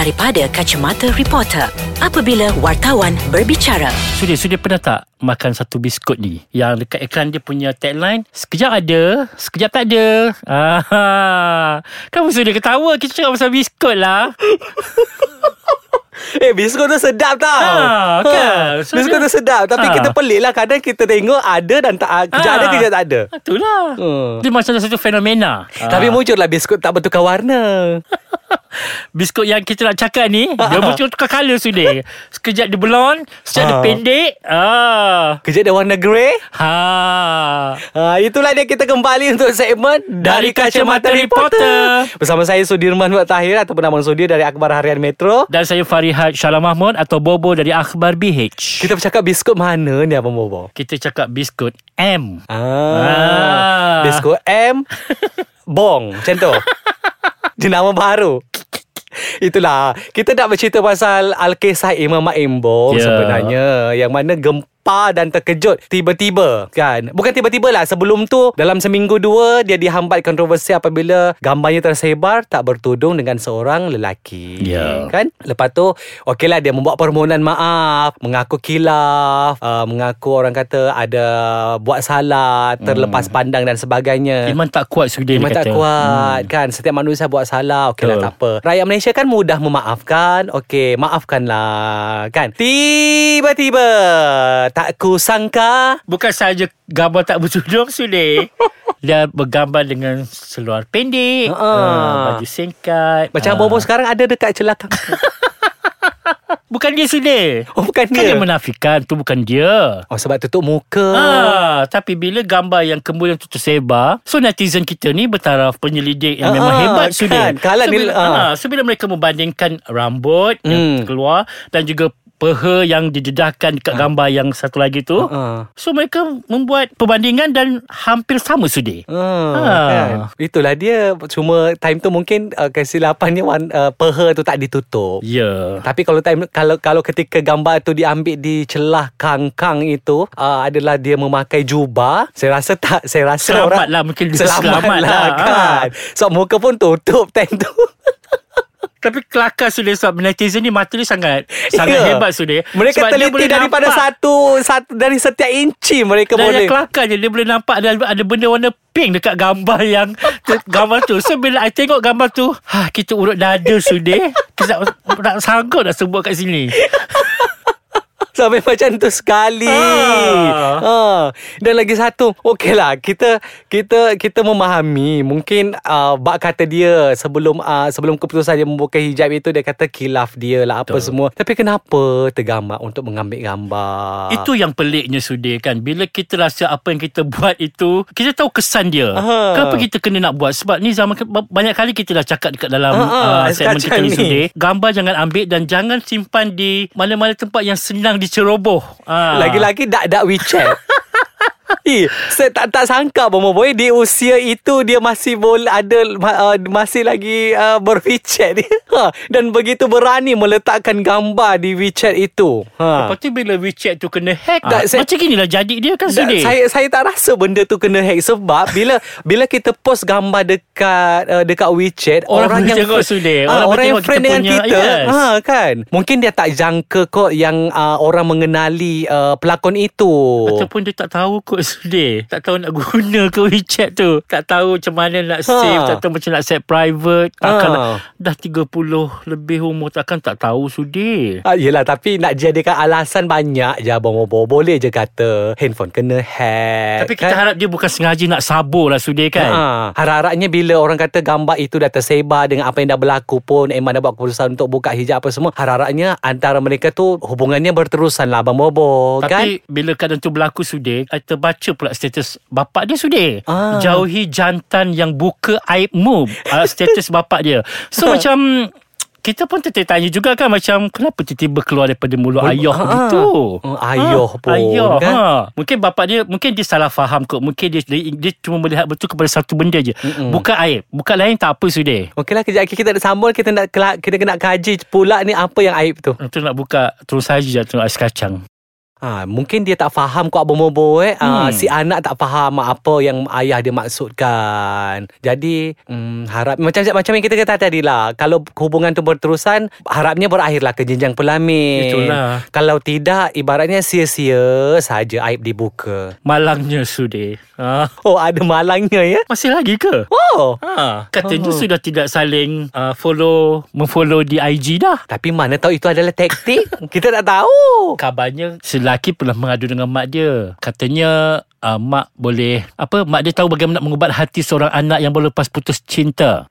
daripada kacamata reporter apabila wartawan berbicara. Sudah, sudah pernah tak makan satu biskut ni? Yang dekat iklan dia punya tagline, sekejap ada, sekejap tak ada. Ah, kamu sudah ketawa, kita cakap pasal biskut lah. Eh biskut tu sedap tau Ha, kan? So Biskut dia- tu sedap Tapi Ha. kita pelik lah Kadang kita tengok Ada dan tak Kejap Ah. ada kejap tak ada Itulah. Hmm. Dia macam satu fenomena. Tapi Ah. muncul lah biskut tak bertukar warna biskut yang kita nak cakap ni, dia muncul tukar colour sudah. Sekejap dia blonde, sekejap dia Ah. pendek. Ah. Kejap dia warna grey Ha. ha, Itulah dia kita kembali untuk segmen Dari Kacamata Reporter. Bersama saya Sudirman Mat Tahir Ataupun Abang Sudir dari Akhbar Harian Metro Dan saya Farihat Syalam Mahmud atau Bobo dari Akhbar BH. Kita bercakap biskut mana ni Abang Bobo? Kita cakap biskut M. Ah, Ah. Biskut M Bong Macam tu Dia nama baru. Itulah. Kita nak bercerita pasal Al-Kisah Imam Ma'im Bong Ya. Sebenarnya. Yang mana gempa dan terkejut Tiba-tiba kan? Bukan tiba-tiba lah Sebelum tu Dalam seminggu dua Dia dihambat kontroversi Apabila Gambarnya tersebar Tak bertudung dengan seorang lelaki Ya. Kan? Lepas tu Okey lah dia membuat permohonan maaf Mengaku kilaf uh, Mengaku orang kata Ada Buat salah Terlepas pandang dan sebagainya. Iman tak kuat sudah Iman tak kata. kuat kan? Setiap manusia buat salah Okey lah Betul. tak apa. Rakyat Malaysia kan mudah memaafkan Okey maafkanlah Kan? Tiba-tiba Tak kusangka Bukan saja gambar tak bertudung sudah. Dia bergambar dengan seluar pendek, Ha. uh, baju singkat. Macam Ah. Bobo sekarang ada dekat celakang Bukan dia sudah. Oh bukan Kan dia dia menafikan tu bukan dia. Oh sebab tutup muka Ah, tapi bila gambar yang kemudian tu tersebar, so netizen kita ni bertaraf penyelidik yang Ah, memang hebat kan. sudah. Kalau so, bila, ah. ah, so bila mereka membandingkan rambut Hmm. yang keluar dan juga peha yang didedahkan dekat gambar yang satu lagi tu. Ah. So mereka membuat perbandingan dan hampir sama sudah. Ah, Ah. kan. Itulah dia Cuma time tu mungkin uh, Kesilapannya uh, Peha tu tak ditutup Ya. Tapi kalau time kalau kalau ketika gambar tu diambil di celah kangkang itu uh, adalah dia memakai jubah, saya rasa tak saya rasa Selamat orang lah, mungkin selamat, selamat lah lah. kan. So muka pun tutup time tu. Tapi kelakar sudah sebab netizen ni mata dia sangat sangat Ya. hebat sudah. Mereka Sebab teliti daripada nampak. satu satu dari setiap inci mereka Dan boleh. yang kelakar je Dia boleh nampak ada, ada benda warna pink Dekat gambar yang Gambar tu So bila I tengok gambar tu ha, Kita urut dada sudah Kita tak, tak sanggup nak sebut kat sini Sampai macam tu sekali. Ah. Ha. Dan lagi satu, okeylah kita kita kita memahami mungkin uh, bak kata dia sebelum uh, sebelum keputusan dia membuka hijab itu dia kata kilaf dia lah apa Betul. semua. Tapi kenapa tergambar untuk mengambil gambar? Itu yang peliknya sudah kan Bila kita rasa apa yang kita buat itu Kita tahu kesan dia Aha. Kenapa kita kena nak buat Sebab ni zaman Banyak kali kita dah cakap Dekat dalam Ah, ah, uh, segmen kita ni sudah Gambar jangan ambil Dan jangan simpan di Mana-mana tempat yang senang diceroboh Ah. Lagi-lagi dak-dak WeChat. Eh, saya tak tak sangka Bomo Boy di usia itu dia masih boleh ada uh, masih lagi uh, ber-WeChat dia. Ha, dan begitu berani meletakkan gambar di WeChat itu. Ha. Lepas tu bila WeChat tu kena hack Tak, ah, saya- Macam inilah jadi dia kan sudah saya saya tak rasa benda tu kena hack sebab bila bila kita post gambar dekat uh, dekat WeChat Orang boleh tengok sudah. Ah, Orang orang yang friend kita dengan punya, kita yes. ha kan mungkin dia tak jangka kok yang uh, orang mengenali uh, pelakon itu Ataupun dia tak tahu kot sudah Tak tahu nak guna ke WeChat tu. Tak tahu macam mana nak Ha. save Tak tahu macam nak set private. Takkan Ha. Dah 30 lebih umur Takkan tak tahu sudah Ah, yelah tapi nak jadikan alasan banyak je Abang Bobo. Boleh je kata Handphone kena hack Tapi kita harap dia bukan sengaja nak sabur lah sudah kan? Ha, harap-harapnya bila orang kata gambar itu dah tersebar dengan apa yang dah berlaku pun Eman dah buat keputusan untuk buka hijab apa semua Harap-harapnya antara mereka tu hubungannya berterusan lah Abang Bobo kan? Tapi bila keadaan tu berlaku sudah I terbaca pula status bapak dia sudah Ah. Jauhi jantan yang buka aibmu uh, Status bapak dia So macam kita pun tertanya juga kan macam kenapa tiba-tiba keluar daripada mulut Mul- ayah ha. begitu. Oh, ayah pun, Ayah. kan? Ha. Mungkin bapak dia mungkin dia salah faham kot. Mungkin dia dia, dia cuma melihat betul kepada satu benda je. Mm-mm. Bukan aib. Bukan lain tak apa sudah. Okeylah kejap kita nak sambung Kita nak kita kena kaji pula ni apa yang aib tu Itu nak buka terus saja tu ais kacang. Ha, mungkin dia tak faham kau Bobo eh. Hmm. Hmm. si anak tak faham apa yang ayah dia maksudkan. Jadi hmm, harap macam macam yang kita kata tadi lah. Kalau hubungan tu berterusan, harapnya berakhirlah ke jenjang pelamin. Itulah. Kalau tidak, ibaratnya sia-sia saja aib dibuka. Malangnya sudah. Ah. Oh, ada malangnya ya? Masih lagi ke? Oh. Ha, katanya Oh. sudah tidak saling uh, follow memfollow di IG dah. Tapi mana tahu itu adalah taktik? kita tak tahu. Kabarnya selaki pernah mengadu dengan mak dia. Katanya uh, mak boleh apa mak dia tahu bagaimana mengubat hati seorang anak yang baru lepas putus cinta.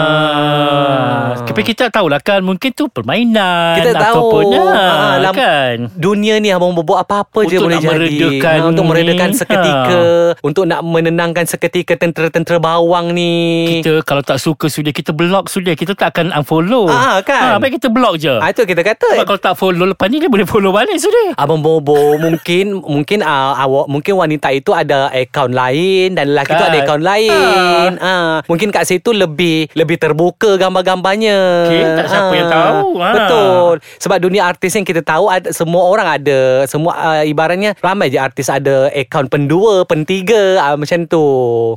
Ah. Tapi kita tak tahulah kan mungkin tu permainan Kita tahu. ataupun ah, Ah, kan. Dunia ni abang bobo apa-apa je Untuk boleh nak jadi. meredakan Ha, untuk meredakan seketika, untuk nak menenangkan seketika tentera-tentera bawang ni. Kita kalau tak suka sudah kita block sudah kita tak akan unfollow. Ah, kan? Ah, baik kita block je. Ah itu kita kata. Sebab kalau tak follow lepas ni dia boleh follow balik sudah. Abang Bobo mungkin mungkin uh, awak mungkin wanita itu ada akaun lain dan lelaki itu ada akaun lain. Ah. mungkin kat situ lebih lebih terbuka gambar-gambarnya. Okey, tak siapa yang tahu. Ah. Betul. Sebab dunia artis yang kita tahu ada semua orang ada semua uh, ibaratnya ramai je artis ada akaun pendua, pentiga uh, macam tu.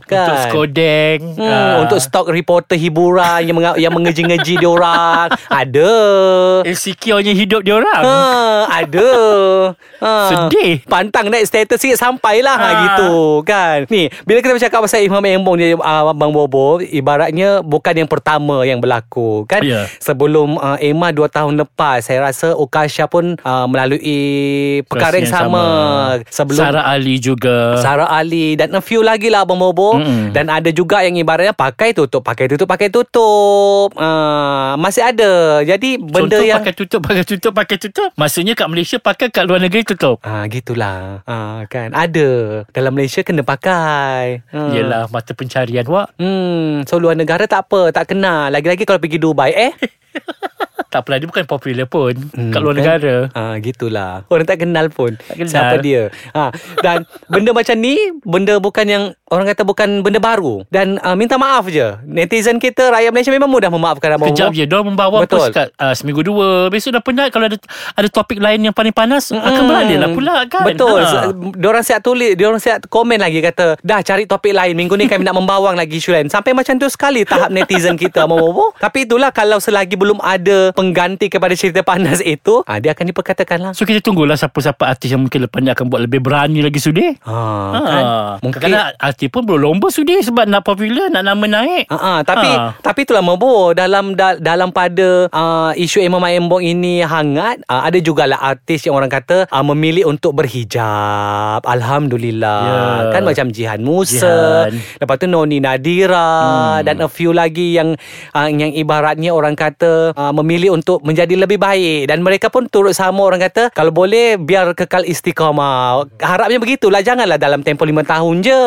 Kan? Untuk skodeng. Hmm, ah. untuk stok reporter hiburan yang menga- yang mengeji-ngeji dia orang ada. Insecure-nya hidup dia orang. Ha, ada. Ha. Sedih. Pantang naik status sikit sampailah ha. Ha. gitu kan. Ni, bila kita bercakap pasal Imam Embong dia uh, Abang Bobo, ibaratnya bukan yang pertama yang berlaku kan. Ya. Sebelum uh, Emma 2 tahun lepas, saya rasa Okasha pun uh, melalui perkara yang sama. Sebelum Sarah Ali juga. Sarah Ali dan a few lagi lah Abang Bobo Mm-mm. dan ada juga yang ibaratnya pakai tutup pakai tutup pakai tutup uh, masih ada jadi benda Contoh yang pakai tutup, pakai tutup, pakai tutup. Maksudnya kat Malaysia pakai kat luar negeri tutup. Ah gitulah. Ah kan ada. Dalam Malaysia kena pakai. Hmm. Yelah mata pencarian wak. Hmm, so luar negara tak apa, tak kena. Lagi-lagi kalau pergi Dubai eh. Tak apalah dia bukan popular pun Hmm, kat luar kan? negara. Ah gitulah. Orang tak kenal pun. Tak kenal. Siapa dia. Ha dan benda macam ni benda bukan yang orang kata bukan benda baru dan uh, minta maaf je. Netizen kita rakyat Malaysia memang mudah memaafkan abang. Kejap je Diorang membawa Betul. post kat uh, Seminggu dua Besok dah penat Kalau ada ada topik lain yang paling panas Akan beralih lah pula kan Betul. Ha. Ha. Diorang siap tulis, diorang siap komen lagi kata, dah cari topik lain. Minggu ni kami nak membawang lagi isu lain. Sampai macam tu sekali tahap netizen kita mau. Tapi itulah kalau selagi belum ada pengganti kepada cerita panas itu, ah dia akan diperkatakan lah. So kita tunggulah Siapa-siapa artis yang mungkin Lepas ni akan buat lebih berani lagi sudi Ha, Ha. kan? Mungkin Kadang-kadang artis pun berlomba sudi Sebab nak popular Nak nama naik Ha, ha, tapi Ha. tapi itulah Mobo dalam da, dalam pada uh, isu Imam Embong ini hangat uh, ada jugalah artis yang orang kata uh, memilih untuk berhijab alhamdulillah Ya. kan macam Jihan Musa Jihan. lepas tu Noni Nadira Hmm. dan a few lagi yang uh, yang ibaratnya orang kata uh, memilih untuk menjadi lebih baik. Dan mereka pun turut sama orang kata kalau boleh biar kekal istiqamah. Harapnya begitulah. Janganlah dalam tempoh lima tahun je.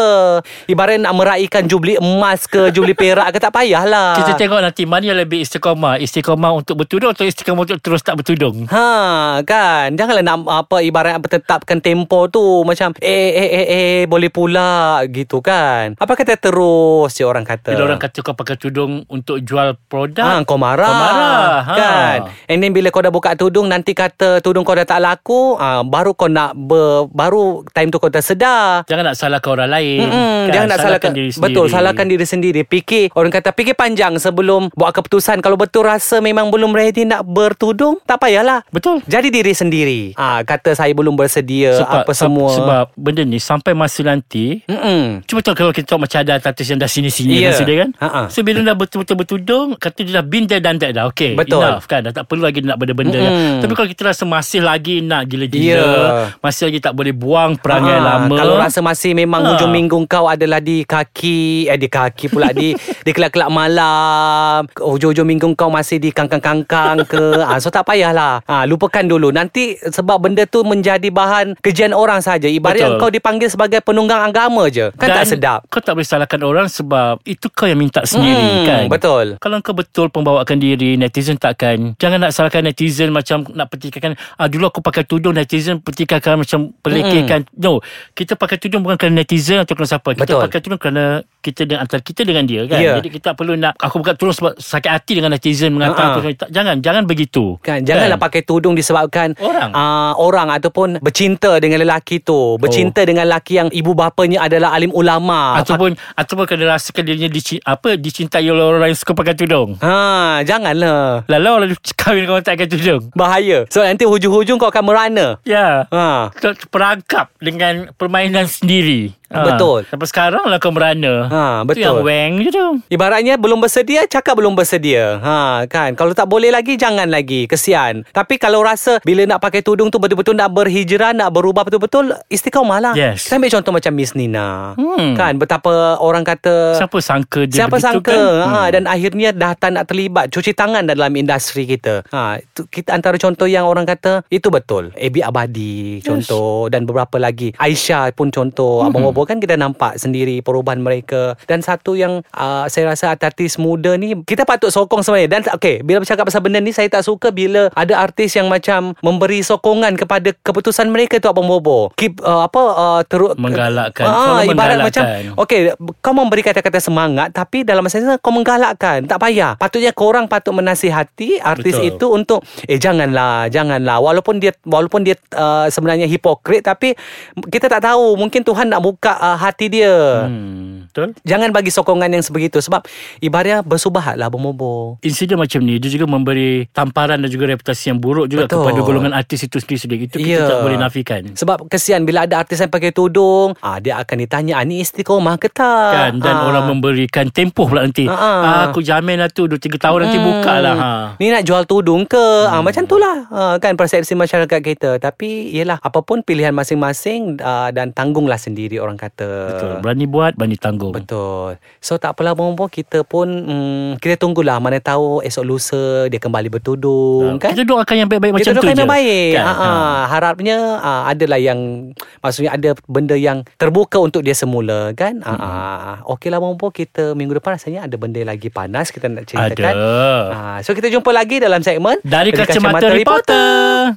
Ibarat nak meraihkan jubli emas ke jubli perak ke tak payahlah. Kita tengok nanti Mana yang lebih istiqamah? Istiqamah untuk bertudung Atau istiqamah untuk terus tak bertudung? Ha kan? Janganlah nak apa Ibarat bertetapkan tempo tu. Macam Eh eh eh eh Boleh pula. Gitu kan? Apa kata terus Je orang kata? Bila orang kata kau pakai tudung Untuk jual produk Ha, kau marah, Kau marah. Ha. Kan And then bila kau dah buka tudung Nanti kata tudung kau dah tak laku ha, Baru kau nak ber, Baru time tu kau tersedar Jangan nak salahkan orang lain Mm-mm, kan? Jangan nak salahkan diri sendiri Betul salahkan diri sendiri Fikir Orang kata fikir panjang Sebelum buat keputusan Kalau betul rasa Memang belum ready nak bertudung Tak payahlah Betul Jadi diri sendiri ah Kata saya belum bersedia Apa se- semua Sebab benda ni Sampai masa nanti Mm-mm. Cuba tahu kalau kita macam ada artis yang dah sini-sini yeah. sudah kan. Ha-ha. So bila dah betul-betul bertudung, kata dia dah been there done that dah. Okay, Betul. enough kan. Dah tak perlu lagi nak benda-benda. Mm-mm. Kan? Tapi kalau kita rasa masih lagi nak gila-gila, Ya. masih lagi tak boleh buang perangai Ah, lama. Kalau rasa masih memang Ha. hujung minggu kau adalah di kaki Eh di kaki pula Di di kelak-kelak malam Hujung-hujung minggu kau masih di kangkang-kangkang ke ah, So tak payahlah ah, Lupakan dulu Nanti sebab benda tu menjadi bahan Kejian orang saja Ibarat Betul. kau dipanggil sebagai penunggang agama je Kan tak sedap Kau tak boleh salahkan orang sebab itu kau yang minta sendiri Hmm, kan. betul. Kalau kau betul pembawakan diri, netizen takkan pertikaian Jangan nak salahkan netizen Macam nak pertikaikan ah, Dulu aku pakai tudung Netizen pertikaikan Macam pelekehkan No Kita pakai tudung bukan kerana netizen Atau kerana siapa Kita Betul. pakai tudung kerana Kita dengan antara kita dengan dia kan Ya. Jadi kita tak perlu nak Aku pakai tudung sebab Sakit hati dengan netizen Mengatakan aku, tak, Jangan Jangan begitu Kan janganlah pakai tudung disebabkan Orang. uh, orang ataupun bercinta dengan lelaki tu, bercinta Oh. dengan lelaki yang ibu bapanya adalah alim ulama. Ataupun Ataupun kena rasakan dirinya dici, apa, Dicintai oleh orang yang suka pakai tudung ha, janganlah. Lalu orang kahwin dengan orang tak tudung Bahaya. So nanti hujung-hujung kau akan merana. Ya Ha. Kau perangkap dengan permainan sendiri. Betul. Sampai sekarang lah kau merana. Ha, Itu betul. yang weng je tu. Ibaratnya belum bersedia cakap belum bersedia. Ha kan kalau tak boleh lagi jangan lagi kesian. Tapi kalau rasa bila nak pakai tudung tu betul-betul nak berhijrah nak berubah betul-betul istiqamah lah. Yes. Kita ambil contoh macam Miss Nina. Hmm. Kan betapa orang kata Siapa sangka dia Siapa sangka kan? ha, Dan akhirnya dah tak nak terlibat Cuci tangan dalam industri kita ha, itu, kita Antara contoh yang orang kata Itu betul Abi Abadi Contoh Dan beberapa lagi Aisyah pun contoh Hmm. Abang Bobo kan kita nampak sendiri Perubahan mereka Dan satu yang uh, Saya rasa artis muda ni Kita patut sokong sebenarnya Dan okay Bila bercakap pasal benda ni Saya tak suka bila Ada artis yang macam Memberi sokongan kepada Keputusan mereka tu Abang Bobo Keep uh, Apa uh, teruk Menggalakkan. Ah, Selalu ibarat macam menggalakkan. Okey, kau memberi kata-kata semangat tapi dalam masa yang sama kau menggalakkan. Tak payah. Patutnya korang patut menasihati artis Betul. itu untuk eh janganlah, janganlah. Walaupun dia walaupun dia uh, sebenarnya hipokrit tapi kita tak tahu mungkin Tuhan nak buka uh, hati dia. Hmm, betul. Jangan bagi sokongan yang sebegitu sebab ibaratnya bersubahatlah bermobo. Insiden macam ni dia juga memberi tamparan dan juga reputasi yang buruk juga Betul. kepada golongan artis itu sendiri. Itu kita Ya. tak boleh nafikan. Sebab kesian bila ada artis yang pakai tudung, ah dia akan ditanya, ah, ni istiqomah ke tak? Kan dan Ah. orang memberikan tempoh pula nanti. Ha. Ah, aku jamin lah tu 2 3 tahun nanti buka lah ha. Ni nak jual tudung ke hmm. ah, Macam tu lah ah, Kan persepsi masyarakat kita Tapi Yelah Apapun pilihan masing-masing ah, Dan tanggunglah sendiri Orang kata Betul. Berani buat, berani tanggung. Betul So tak apalah Bobo Kita pun hmm, Kita tunggulah Mana tahu Esok lusa Dia kembali bertudung Kan Kita doakan yang baik-baik macam kita tu doakan je. yang baik. Kan? Ha, ha. Harapnya ha, adalah yang maksudnya ada benda yang terbuka untuk dia semula kan. Ha, ha. Okeylah Bombo kita minggu depan rasanya ada benda lagi panas kita nak ceritakan. Ada. Ha, so kita jumpa lagi dalam segmen Dari Kacamata Reporter.